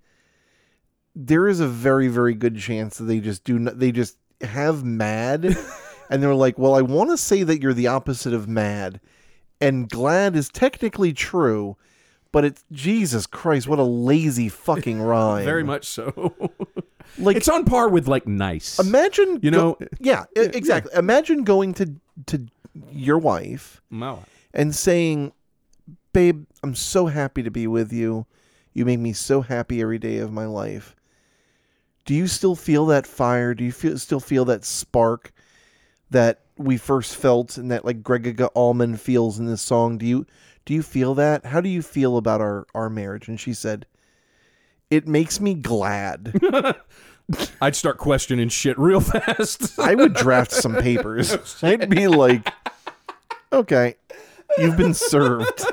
there is a very very good chance that they just do not, they just have mad and they're like, "Well, I want to say that you're the opposite of mad." And glad is technically true, but it's Jesus Christ, what a lazy fucking rhyme. Very much so. Like it's on par with like nice. Imagine, You know- yeah, e- exactly. Imagine going to to your wife Wow. and saying, "Babe, I'm so happy to be with you. You make me so happy every day of my life. Do you still feel that fire? Do you feel still feel that spark that we first felt and that like Gregg Allman feels in this song? Do you do you feel that? How do you feel about our our marriage?" And she said, "It makes me glad." I'd start questioning shit real fast. I would draft some papers. I'd be like, okay, you've been served.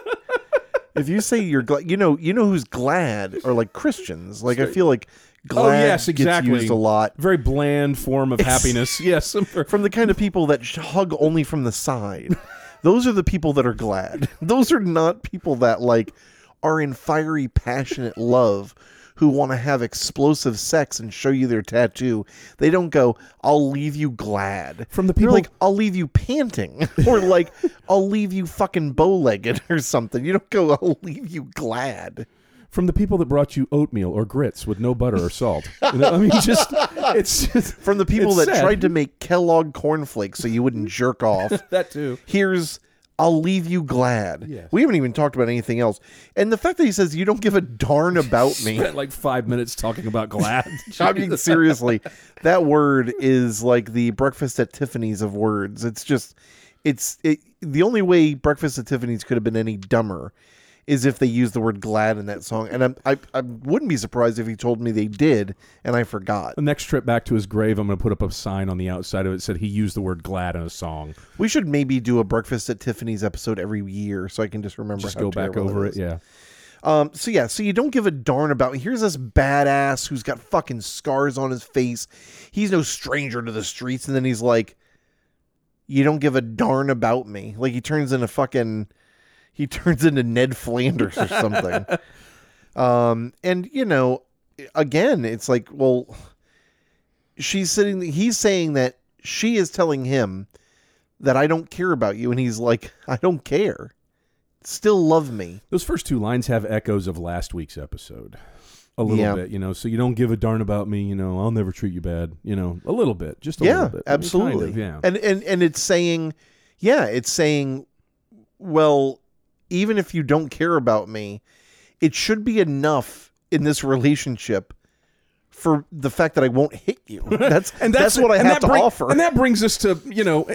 If you say you're glad, you know, you know who's glad are like Christians. Like I feel like glad Oh, yes, gets exactly. used a lot Very bland form of happiness. Yes. from the kind of people that hug only from the side. Those are the people that are glad. Those are not people that like are in fiery, passionate love who want to have explosive sex and show you their tattoo. They don't go, "I'll leave you glad." From the They're people- like, "I'll leave you panting," or like, "I'll leave you fucking bow-legged" or something. You don't go, "I'll leave you glad." From the people that brought you oatmeal or grits with no butter or salt. You know, I mean, just it's just, From the people that sad. tried to make Kellogg cornflakes so you wouldn't jerk off. that too. here's I'll leave you glad. Yes. We haven't even talked about anything else. And the fact that he says you don't give a darn about me. Spent like five minutes talking about glad. I mean, seriously, that word is like the breakfast at Tiffany's of words. It's just, it's it, the only way breakfast at Tiffany's could have been any dumber is if they use the word glad in that song. And I'm, I, I wouldn't be surprised if he told me they did and I forgot. The next trip back to his grave, I'm going to put up a sign on the outside of it that said he used the word glad in a song. We should maybe do a breakfast at Tiffany's episode every year so I can just remember Just go back over is. it. Yeah. Um, so yeah, so you don't give a darn about. Here's this badass who's got fucking scars on his face. He's no stranger to the streets, and then he's like, you don't give a darn about me. Like he turns into fucking he turns into Ned Flanders or something. um and you know, again, it's like, well she's sitting he's saying that she is telling him that I don't care about you and he's like, I don't care. Still love me. Those first two lines have echoes of last week's episode. A little Yeah. bit, you know. So you don't give a darn about me, you know. I'll never treat you bad, you know. A little bit, just a yeah, little bit. I mean, kind absolutely. of, yeah. And and and it's saying, yeah, it's saying, well, even if you don't care about me, it should be enough in this relationship for the fact that I won't hit you. That's and that's, what I have to bring- offer. And that brings us to you know,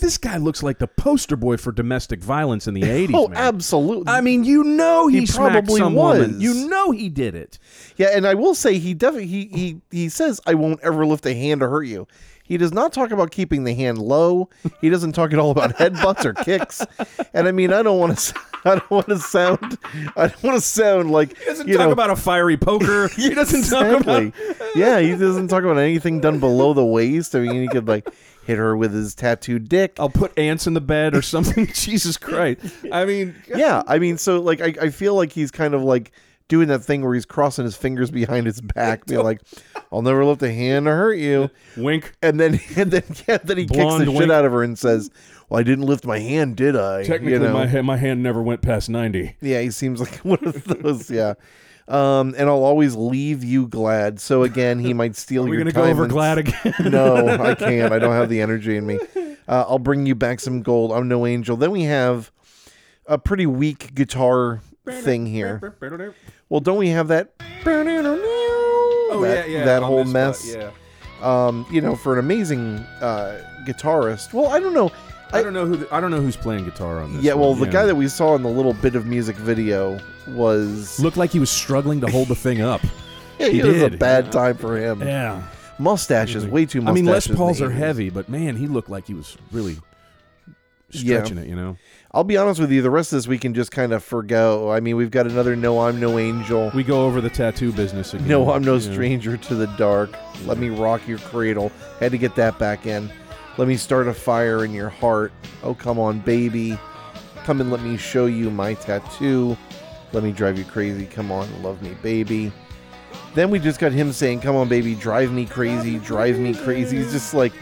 this guy looks like the poster boy for domestic violence in the eighties. oh, man. absolutely. I mean, you know he, He probably some woman. was. You know he did it. Yeah, and I will say he definitely he he he says I won't ever lift a hand to hurt you. He does not talk about keeping the hand low. He doesn't talk at all about headbutts or kicks. And I mean, I don't want to. I don't want to sound. I don't want to sound like He doesn't talk know. about a fiery poker. he doesn't talk about yeah, he doesn't talk about anything done below the waist. I mean, he could like hit her with his tattooed dick. I'll put ants in the bed or something. Jesus Christ. I mean, Yeah, I mean, so like I, I feel like he's kind of like doing that thing where he's crossing his fingers behind his back, being like, "I'll never lift a hand to hurt you." wink. And then and then yeah, then he kicks Blonde the shit out of her and says, "Well, I didn't lift my hand, did I?" Technically, you know? my ha- my hand never went past ninety. yeah, he seems like one of those. Yeah. Um, and I'll always leave you glad. So again, he might steal We're your gonna go time over and- glad again. no, I can't. I don't have the energy in me. Uh, I'll bring you back some gold. I'm no angel. Then we have a pretty weak guitar thing here. Well, don't we have that? Oh that, yeah, yeah. That whole mess. spot, yeah. Um, you know, for an amazing uh, guitarist. Well, I don't know. I, don't know who the, I don't know who's playing guitar on this. Yeah, well, one, the guy that we saw in the little bit of music video was. looked like he was struggling to hold the thing up. yeah, he it was a did. bad time for him. Yeah. Mustaches, way too. I mean, Les Pauls are heavy, but man, he looked like he was really Yeah. stretching it. You know, I'll be honest with you. The rest of this we can just kind of forgo. I mean, we've got another "No, I'm No Angel." we go over the tattoo business again. No, I'm no know. stranger to the dark. Let me rock your cradle. Had to get that back in. Let me start a fire in your heart. Oh, come on, baby. Come and let me show you my tattoo. Let me drive you crazy. Come on, love me, baby. Then we just got him saying, Come on, baby, drive me crazy, drive me crazy. He's just like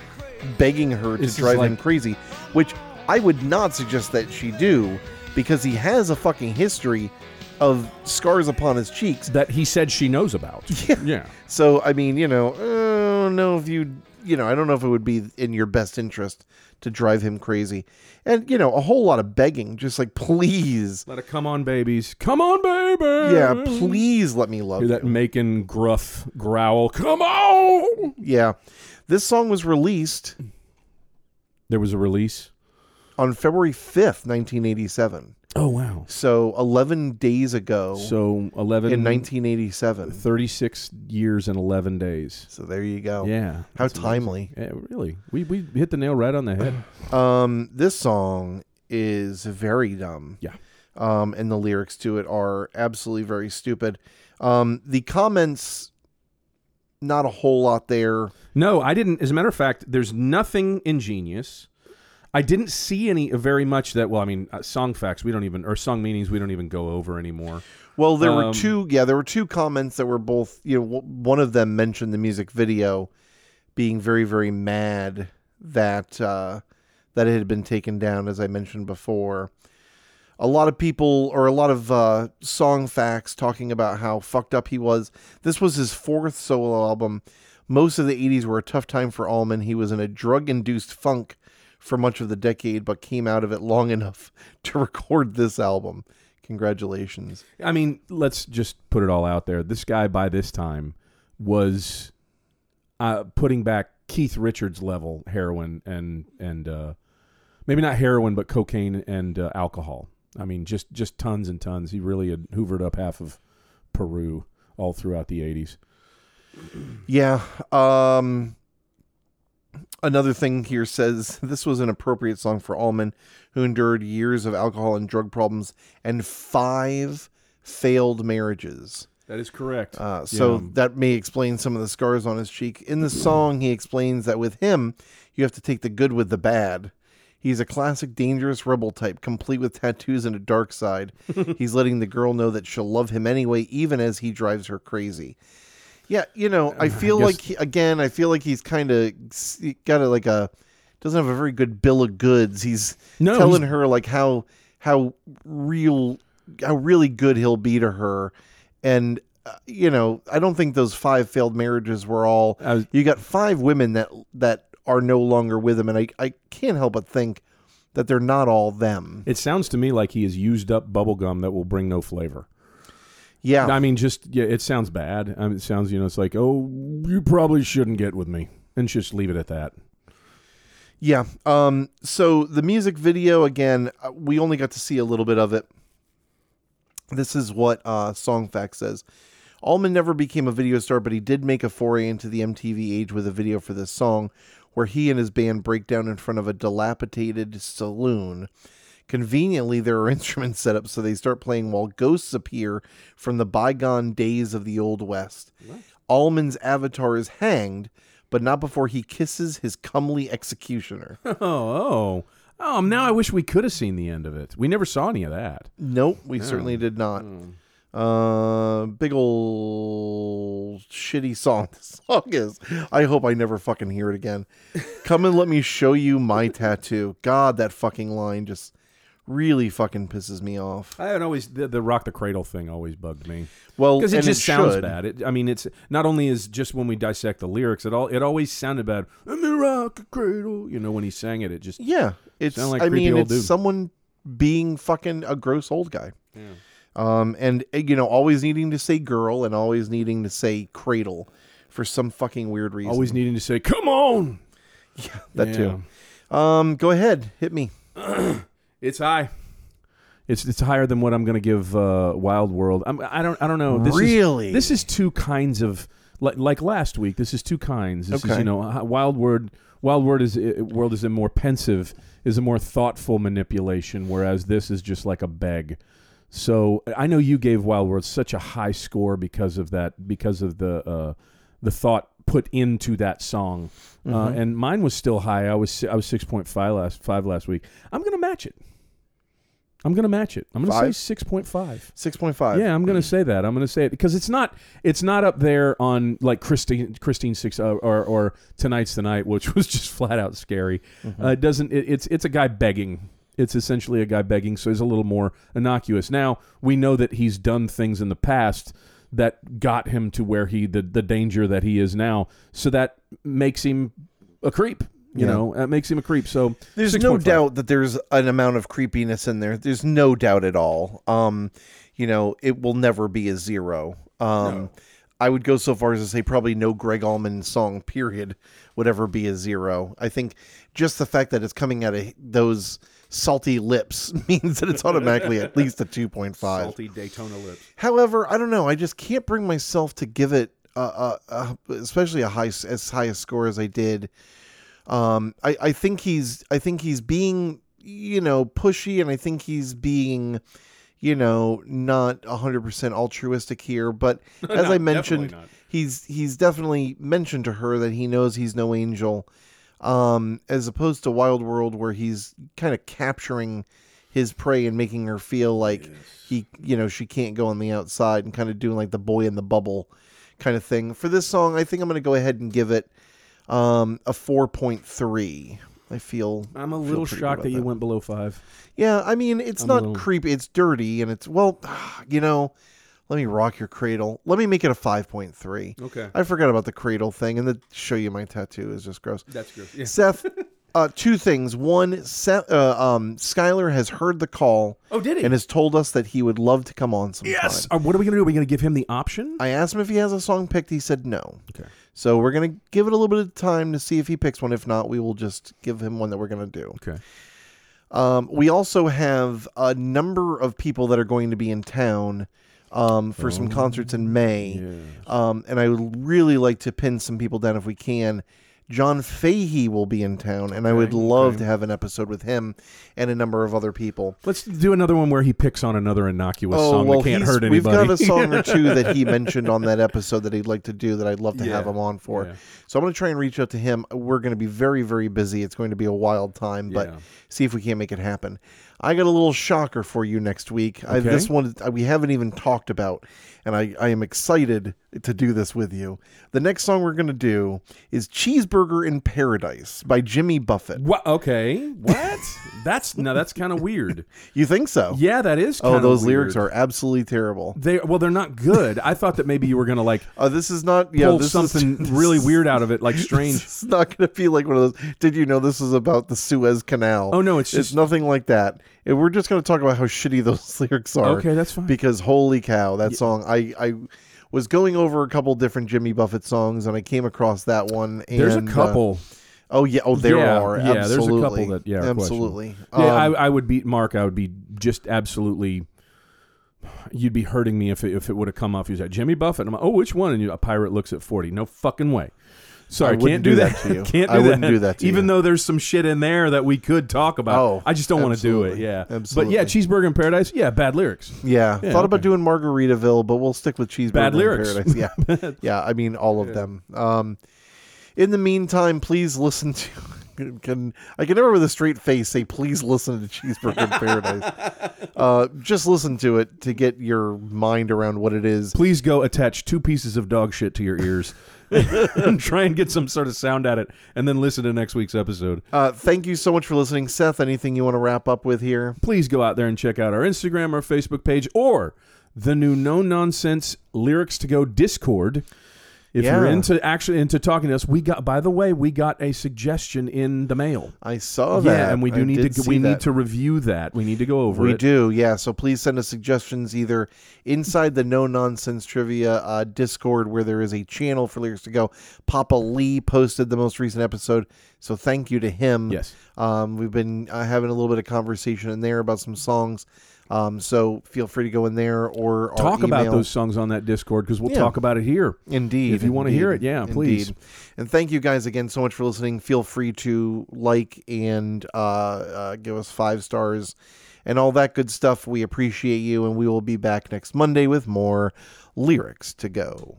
begging her to It's drive him crazy, which I would not suggest that she do because he has a fucking history of scars upon his cheeks that he said she knows about. Yeah. yeah. so I mean, you know, I don't know if you, you know, I don't know if it would be in your best interest to drive him crazy, and you know, a whole lot of begging, just like please, Let it come on, babies. Come on, baby. yeah, please let me love Hear that you. Macon gruff growl. Come on. Yeah, this song was released There was a release. On February fifth, nineteen eighty-seven. Oh wow. So eleven days ago, So 11 in nineteen eighty-seven. 36 years and 11 days. So there you go. Yeah. How that's timely. Yeah, really. We we hit the nail right on the head. Um, this song is very dumb. Yeah. Um, and the lyrics to it are absolutely very stupid. Um, the comments, not a whole lot there. No, I didn't. As a matter of fact, there's nothing ingenious. I didn't see any very much that. Well, I mean, uh, song facts we don't even or song meanings we don't even go over anymore. Well, there were Um, two. Yeah, there were two comments that were both. You know, w- one of them mentioned the music video being very, very mad that uh, that it had been taken down, as I mentioned before. A lot of people, or a lot of uh, song facts, talking about how fucked up he was. This was his fourth solo album. Most of the '80s were a tough time for Allman. He was in a drug-induced funk for much of the decade, but came out of it long enough to record this album. Congratulations. I mean, let's just put it all out there. This guy by this time was uh, putting back Keith Richards level heroin and and uh, maybe not heroin, but cocaine and uh, alcohol. I mean, just just tons and tons. He really had hoovered up half of Peru all throughout the '80s. Yeah. Um another thing here says this was an appropriate song for Allman, who endured years of alcohol and drug problems and five failed marriages. That is correct. Uh, so Yeah. that may explain some of the scars on his cheek. In the song, he explains that with him, you have to take the good with the bad. He's a classic dangerous rebel type, complete with tattoos and a dark side. He's letting the girl know that she'll love him anyway, even as he drives her crazy. Yeah, you know, I feel guess- like he, again, I feel like he's kind of got a like a doesn't have a very good bill of goods. He's No, telling he's- her like how how real how really good he'll be to her, and uh, you know, I don't think those five failed marriages were all. Was- you got five women that that are no longer with him, and I I can't help but think that they're not all them. It sounds to me like he has used up bubble gum that will bring no flavor. Yeah, I mean, just yeah, it sounds bad. I mean, it sounds you know, it's like, oh, you probably shouldn't get with me, and just leave it at that. Yeah. Um. So the music video again, uh, we only got to see a little bit of it. This is what uh, Songfact says. Allman never became a video star, but he did make a foray into the MTV age with a video for this song, where he and his band break down in front of a dilapidated saloon. Conveniently, there are instruments set up so they start playing while ghosts appear from the bygone days of the Old West. Allman's avatar is hanged, but not before he kisses his comely executioner. Oh, oh, oh! Now I wish we could have seen the end of it. We never saw any of that. Nope, we certainly did not. Uh, big old shitty song. This song is. I hope I never fucking hear it again. Come and let me show you my tattoo. God, that fucking line just really fucking pisses me off. I had always the, the rock the cradle thing always bugged me Well, because it just sounds should. bad. It, I mean, it's not only is just when we dissect the lyrics, it all it always sounded bad. Let me rock the cradle. You know, when he sang it, it just Yeah, it's. Like I mean, old it's dude. someone being fucking a gross old guy. Yeah. Um, and uh, you know, always needing to say girl and always needing to say cradle for some fucking weird reason. always needing to say, "Come on." Yeah, that Yeah. too. Um, go ahead, hit me. It's high. It's it's higher than what I'm going to give uh, Wild World. I'm, I don't I don't know. This Really? Is, this is two kinds of like like last week. This is two kinds. This is Okay. you know uh, Wild Word. Wild Word is uh, world is a more pensive, is a more thoughtful manipulation, whereas this is just like a beg. So I know you gave Wild World such a high score because of that, because of the uh, the thought put into that song, uh, Mm-hmm. and mine was still high. I was si- I was six point five last five last week. I'm gonna match it. I'm gonna match it. I'm gonna say six point five. Six point five. Yeah, I'm gonna say that. I'm gonna say it because it's not it's not up there on like Christine Christine six uh, or or tonight's the night, which was just flat out scary. Uh, it doesn't. It, it's it's a guy begging. It's essentially a guy begging, so he's a little more innocuous. Now we know that he's done things in the past that got him to where he the the danger that he is now. So that makes him a creep. You Yeah. know, that makes him a creep. So There's no 6.5. doubt that there's an amount of creepiness in there. There's no doubt at all. Um, you know, it will never be a zero. Um, I would go so far as to say probably no Gregg Allman song, period, would ever be a zero. I think just the fact that it's coming out of those salty lips means that it's automatically at least a 2.5. salty Daytona lips. However, I don't know. I just can't bring myself to give it, uh, uh, uh, especially a high as high a score as I did. Um, I, I think he's I think he's being you know pushy, and I think he's being you know not hundred percent altruistic here. But as No, I mentioned, he's he's definitely mentioned to her that he knows he's no angel, um, as opposed to Wild World where he's kind of capturing his prey and making her feel like he you know she can't go on the outside and kind of doing like the boy in the bubble kind of thing. For this song, I think I'm going to go ahead and give it um, a 4.3. I feel I'm a little shocked about that you went below five. yeah, I mean, it's I'm not little- creepy. It's dirty, and it's well, you know. Let me rock your cradle. Let me make it a five point three. Okay. I forgot about the cradle thing, and the show you my tattoo is just gross. That's good. Yeah. Seth, uh, two things. One, Seth, uh, um, Skylar has heard the call Oh, did he? and has told us that he would love to come on sometime. yes. Uh, what are we gonna do? Are we gonna give him the option? I asked him if he has a song picked. He said no. Okay. So we're gonna give it a little bit of time to see if he picks one. If not, we will just give him one that we're gonna do. Okay. Um, we also have a number of people that are going to be in town um, for some concerts in May. Yeah. Um, and I would really like to pin some people down if we can. John Fahey will be in town, and I would love to have an episode with him and a number of other people. Let's do another one where he picks on another innocuous song that can't Oh, he's- hurt anybody. we've got a song or two that he mentioned on that episode that he'd like to do that I'd love to have Yeah, him on for. yeah. So I'm going to try and reach out to him. We're going to be very, very busy. It's going to be a wild time, but Yeah. see if we can't make it happen. I got a little shocker for you next week. I, Okay. this one uh, we haven't even talked about, and I, I am excited to do this with you. The next song we're going to do is Cheeseburger in Paradise by Jimmy Buffett. What? Okay. What? that's no. That's kind of weird. You think so? Yeah, that is. Oh, those weird. lyrics are absolutely terrible. They well, they're not good. I thought that maybe you were gonna like Oh, this is not. Yeah, pull this something is, really weird out of it, like strange. It's not to be like one of those. Did you know this is about the Suez Canal? Oh, no, it's it's just- nothing like that. And we're just going to talk about how shitty those lyrics are. Okay, that's fine. Because holy cow, that song! I I was going over a couple different Jimmy Buffett songs, and I came across that one. And, There's a uh, couple. oh yeah, oh there Yeah, are. yeah, there's a couple that- yeah, absolutely. yeah, Um, I, I would beat Mark. I would be just absolutely. You'd be hurting me if it, if it would have come off. You said Jimmy Buffett. I'm like, oh, which one? And you, a pirate looks at forty. No fucking way. Sorry, I can't do do that. that to you. can't do I that. wouldn't do that to you. Even you. though there's some shit in there that we could talk about. Oh, I just don't want to do it. absolutely. Yeah, Absolutely. But yeah, cheeseburger in paradise. Yeah, bad lyrics. Yeah, Yeah, thought about doing Margaritaville, but we'll stick with Cheeseburger Bad in lyrics. Paradise. Yeah, yeah. I mean, all of them. Um, in the meantime, please listen to. Can I can never with a straight face say please listen to Cheeseburger in Paradise? Uh, just listen to it to get your mind around what it is. Please go attach two pieces of dog shit to your ears and try and get some sort of sound at it, and then listen to next week's episode. Uh, thank you so much for listening, Seth. Anything you want to wrap up with here? please go out there and check out our Instagram, our Facebook page, or the new No Nonsense Lyrics to Go Discord. If you're into actually into talking to us, we got by the way, we got a suggestion in the mail. I saw that. yeah, and we do I need to we that. need to review that. We need to go over We it. We do, yeah. So please send us suggestions either inside the No Nonsense Trivia uh, Discord, where there is a channel for lyrics to go. Papa Lee posted the most recent episode, so thank you to him. Yes. Um, we've been uh, having a little bit of conversation in there about some songs. Um, so feel free to go in there or Talk about those songs on that Discord because we'll Yeah. talk about it here. Indeed. If you wanna hear it, yeah, indeed. please. And thank you guys again so much for listening. Feel free to like and uh, uh, give us five stars and all that good stuff. We appreciate you, and we will be back next Monday with more lyrics to go.